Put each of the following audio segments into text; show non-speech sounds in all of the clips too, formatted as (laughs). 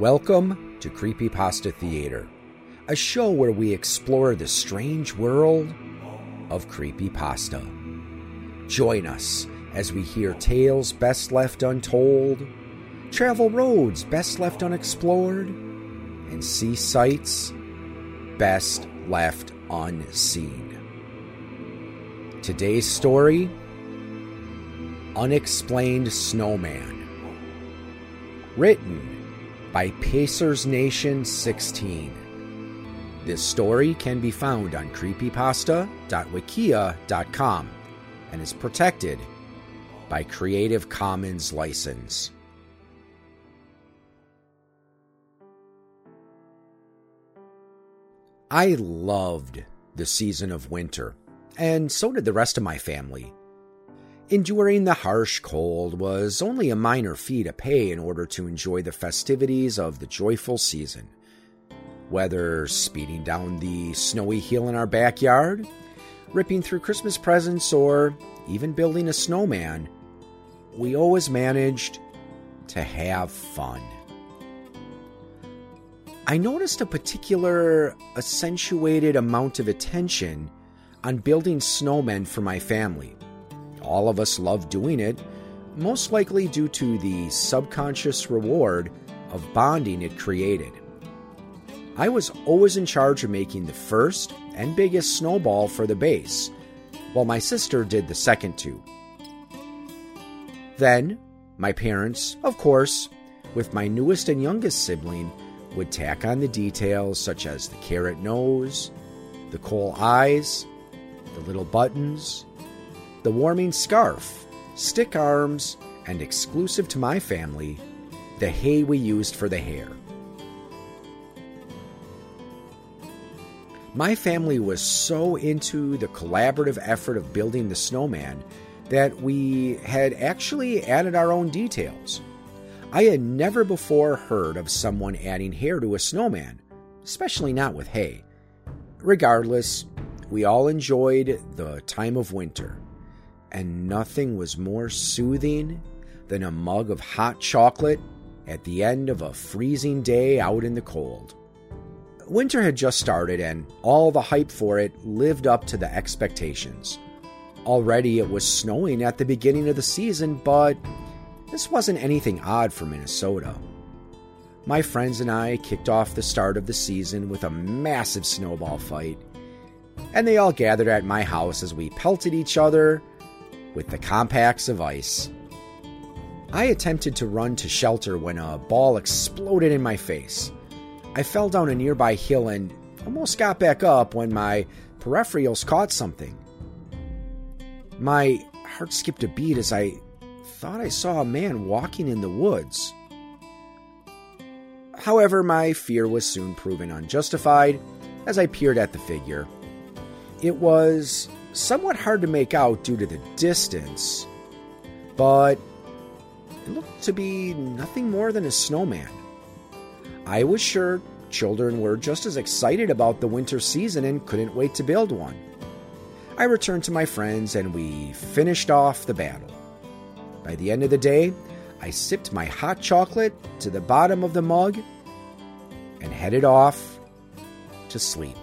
Welcome to Creepypasta Theater, a show where we explore the strange world of creepypasta. Join us as we hear tales best left untold, travel roads best left unexplored, and see sights best left unseen. Today's story Unexplained Snowman. Written by Pacers Nation 16. This story can be found on creepypasta.wikia.com and is protected by Creative Commons license. I loved the season of winter, and so did the rest of my family. Enduring the harsh cold was only a minor fee to pay in order to enjoy the festivities of the joyful season. Whether speeding down the snowy hill in our backyard, ripping through Christmas presents, or even building a snowman, we always managed to have fun. I noticed a particular accentuated amount of attention on building snowmen for my family all of us love doing it, most likely due to the subconscious reward of bonding it created. I was always in charge of making the first and biggest snowball for the base, while my sister did the second two. Then, my parents, of course, with my newest and youngest sibling, would tack on the details such as the carrot nose, the coal eyes, the little buttons, the warming scarf, stick arms, and exclusive to my family, the hay we used for the hair. My family was so into the collaborative effort of building the snowman that we had actually added our own details. I had never before heard of someone adding hair to a snowman, especially not with hay. Regardless, we all enjoyed the time of winter and nothing was more soothing than a mug of hot chocolate at the end of a freezing day out in the cold. Winter had just started, and all the hype for it lived up to the expectations. Already it was snowing at the beginning of the season, but this wasn't anything odd for Minnesota. My friends and I kicked off the start of the season with a massive snowball fight, and they all gathered at my house as we pelted each other with the compacts of ice. I attempted to run to shelter when a ball exploded in my face. I fell down a nearby hill and almost got back up when my peripherals caught something. My heart skipped a beat as I thought I saw a man walking in the woods. However, my fear was soon proven unjustified as I peered at the figure. It was somewhat hard to make out due to the distance, but it looked to be nothing more than a snowman. I was sure children were just as excited about the winter season and couldn't wait to build one. I returned to my friends and we finished off the battle. By the end of the day, I sipped my hot chocolate to the bottom of the mug and headed off to sleep.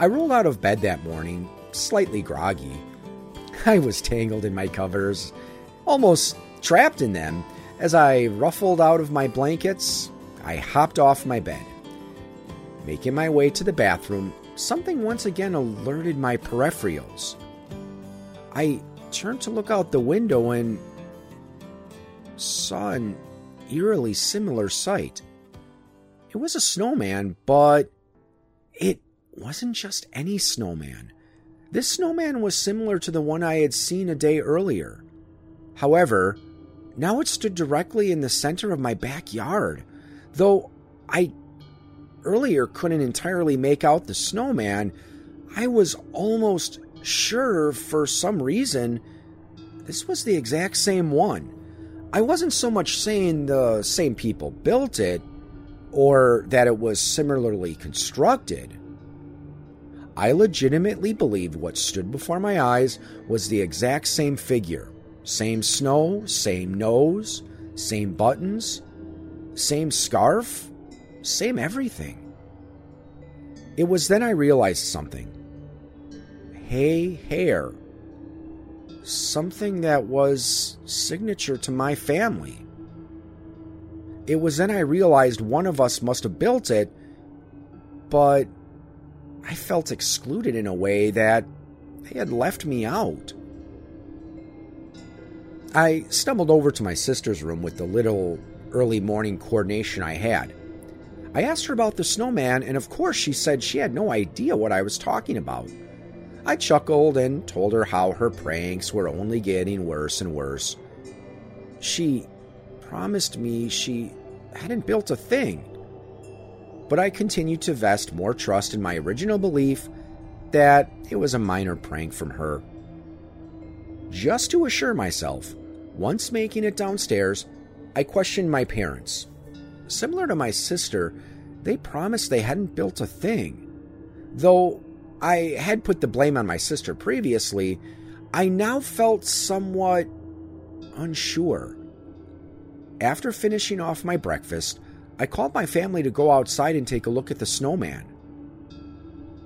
I rolled out of bed that morning, slightly groggy. (laughs) I was tangled in my covers, almost trapped in them. As I ruffled out of my blankets, I hopped off my bed. Making my way to the bathroom, something once again alerted my peripherals. I turned to look out the window and saw an eerily similar sight. It was a snowman, but it wasn't just any snowman. This snowman was similar to the one I had seen a day earlier. However, now it stood directly in the center of my backyard, though I earlier couldn't entirely make out the snowman. I was almost sure for some reason this was the exact same one. I wasn't so much saying the same people built it or that it was similarly constructed. I legitimately believed what stood before my eyes was the exact same figure. Same snow, same nose, same buttons, same scarf, same everything. It was then I realized something. Hay hair. Something that was signature to my family. It was then I realized one of us must have built it, but I felt excluded in a way that they had left me out. I stumbled over to my sister's room with the little early morning coordination I had. I asked her about the snowman, and of course, she said she had no idea what I was talking about. I chuckled and told her how her pranks were only getting worse and worse. She promised me she hadn't built a thing. But I continued to vest more trust in my original belief that it was a minor prank from her. Just to assure myself, once making it downstairs, I questioned my parents. Similar to my sister, they promised they hadn't built a thing. Though I had put the blame on my sister previously, I now felt somewhat unsure. After finishing off my breakfast, I called my family to go outside and take a look at the snowman.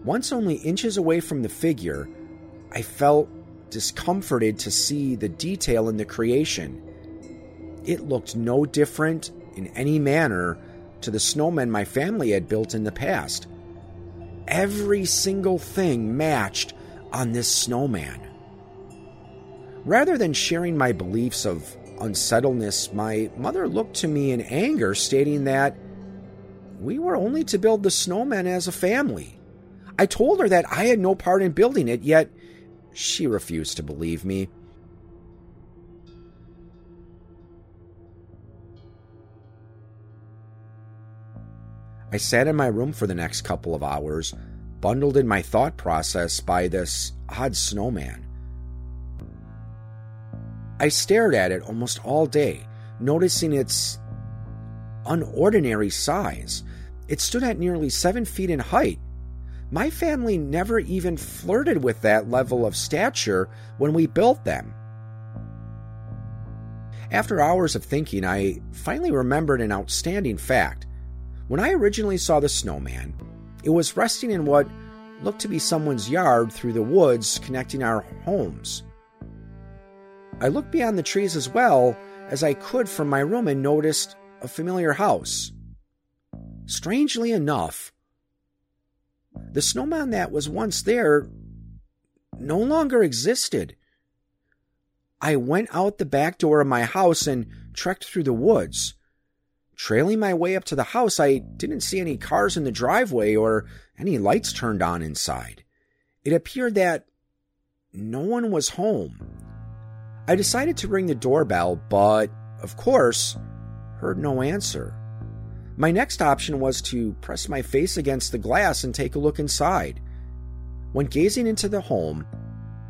Once only inches away from the figure, I felt discomforted to see the detail in the creation. It looked no different in any manner to the snowmen my family had built in the past. Every single thing matched on this snowman. Rather than sharing my beliefs of unsettledness, my mother looked to me in anger, stating that we were only to build the snowman as a family. I told her that I had no part in building it, yet she refused to believe me. I sat in my room for the next couple of hours, bundled in my thought process by this odd snowman. I stared at it almost all day, noticing its unordinary size. It stood at nearly seven feet in height. My family never even flirted with that level of stature when we built them. After hours of thinking, I finally remembered an outstanding fact. When I originally saw the snowman, it was resting in what looked to be someone's yard through the woods connecting our homes. I looked beyond the trees as well as I could from my room and noticed a familiar house. Strangely enough, the snowman that was once there no longer existed. I went out the back door of my house and trekked through the woods. Trailing my way up to the house, I didn't see any cars in the driveway or any lights turned on inside. It appeared that no one was home. I decided to ring the doorbell, but, of course, heard no answer. My next option was to press my face against the glass and take a look inside. When gazing into the home,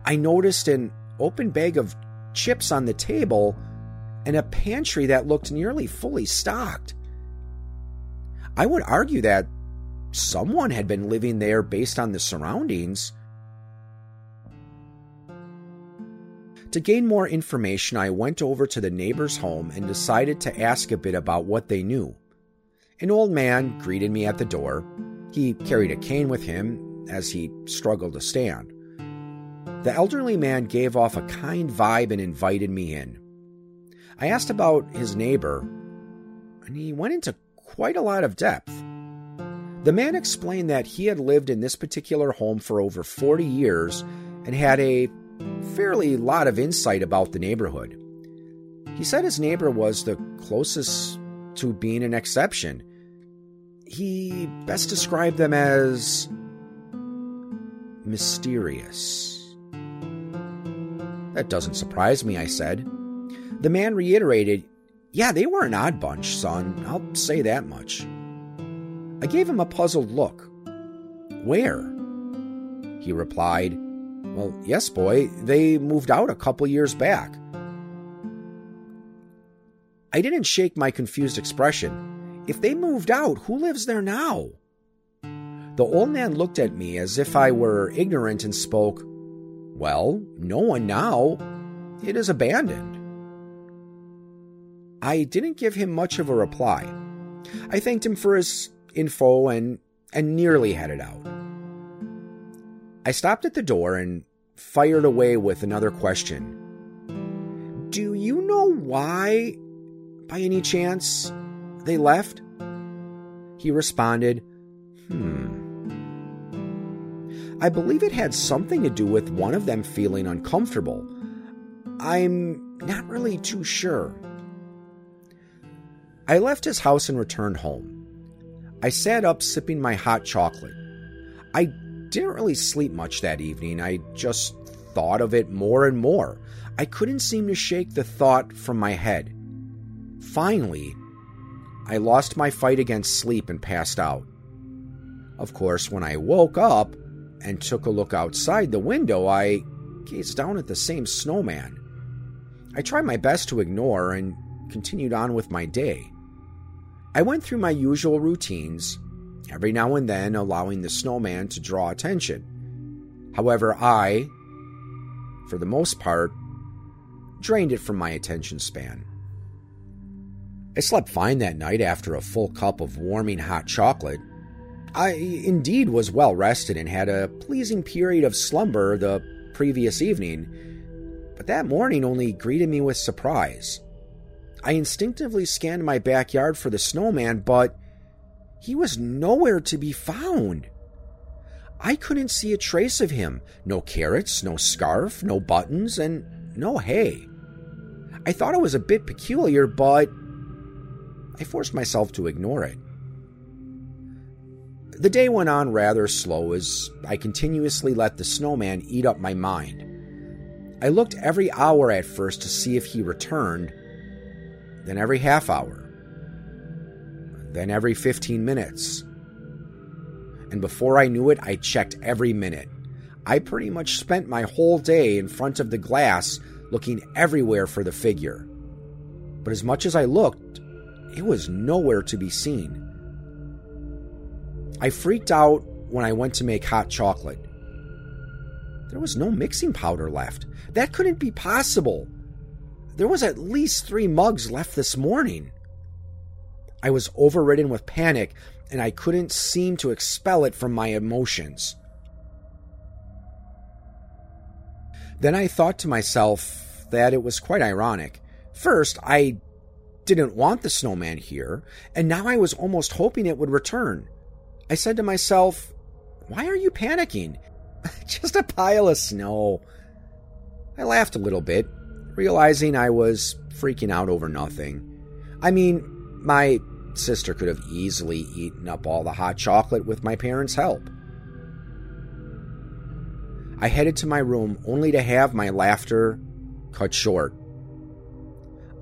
I noticed an open bag of chips on the table and a pantry that looked nearly fully stocked. I would argue that someone had been living there based on the surroundings. To gain more information, I went over to the neighbor's home and decided to ask a bit about what they knew. An old man greeted me at the door. He carried a cane with him as he struggled to stand. The elderly man gave off a kind vibe and invited me in. I asked about his neighbor, and he went into quite a lot of depth. The man explained that he had lived in this particular home for over 40 years and had a fairly lot of insight about the neighborhood. He said his neighbor was the closest to being an exception. He best described them as mysterious. That doesn't surprise me, I said. The man reiterated, Yeah, they were an odd bunch, son. I'll say that much. I gave him a puzzled look. Where? He replied, well, yes, boy, they moved out a couple years back. I didn't shake my confused expression. If they moved out, who lives there now? The old man looked at me as if I were ignorant and spoke, Well, no one now. It is abandoned. I didn't give him much of a reply. I thanked him for his info and, and nearly headed out. I stopped at the door and fired away with another question. Do you know why, by any chance, they left? He responded, Hmm. I believe it had something to do with one of them feeling uncomfortable. I'm not really too sure. I left his house and returned home. I sat up sipping my hot chocolate. I didn't really sleep much that evening. I just thought of it more and more. I couldn't seem to shake the thought from my head. Finally, I lost my fight against sleep and passed out. Of course, when I woke up and took a look outside the window, I gazed down at the same snowman. I tried my best to ignore and continued on with my day. I went through my usual routines, every now and then allowing the snowman to draw attention. However, I, for the most part, drained it from my attention span. I slept fine that night after a full cup of warming hot chocolate. I indeed was well rested and had a pleasing period of slumber the previous evening, but that morning only greeted me with surprise. I instinctively scanned my backyard for the snowman, but he was nowhere to be found. I couldn't see a trace of him no carrots, no scarf, no buttons, and no hay. I thought it was a bit peculiar, but I forced myself to ignore it. The day went on rather slow as I continuously let the snowman eat up my mind. I looked every hour at first to see if he returned, then every half hour, then every 15 minutes. And before I knew it, I checked every minute. I pretty much spent my whole day in front of the glass looking everywhere for the figure. But as much as I looked, it was nowhere to be seen. I freaked out when I went to make hot chocolate. There was no mixing powder left. That couldn't be possible. There was at least three mugs left this morning. I was overridden with panic, and I couldn't seem to expel it from my emotions. Then I thought to myself that it was quite ironic. First, I didn't want the snowman here, and now I was almost hoping it would return. I said to myself, Why are you panicking? (laughs) Just a pile of snow. I laughed a little bit, realizing I was freaking out over nothing. I mean, my sister could have easily eaten up all the hot chocolate with my parents' help. I headed to my room only to have my laughter cut short.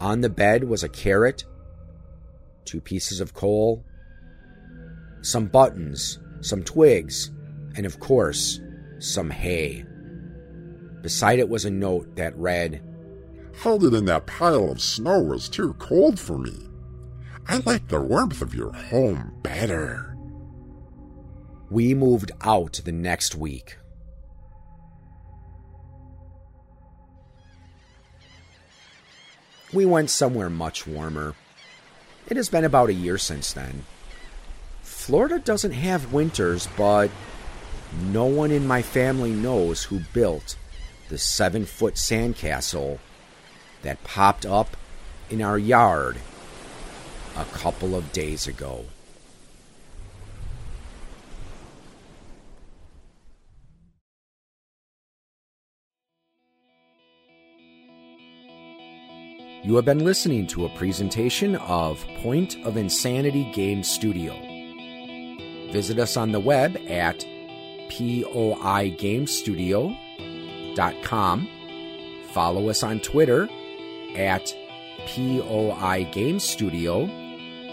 On the bed was a carrot, two pieces of coal, some buttons, some twigs, and of course, some hay. Beside it was a note that read, Held it in that pile of snow was too cold for me. I like the warmth of your home better. We moved out the next week. We went somewhere much warmer. It has been about a year since then. Florida doesn't have winters, but no one in my family knows who built the seven foot sandcastle that popped up in our yard a couple of days ago. You have been listening to a presentation of Point of Insanity Game Studio. Visit us on the web at poigamestudio.com. Follow us on Twitter at POI Game Studio.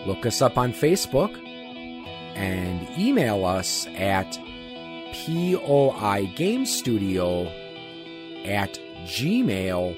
Look us up on Facebook and email us at POI Game Studio at gmail.com.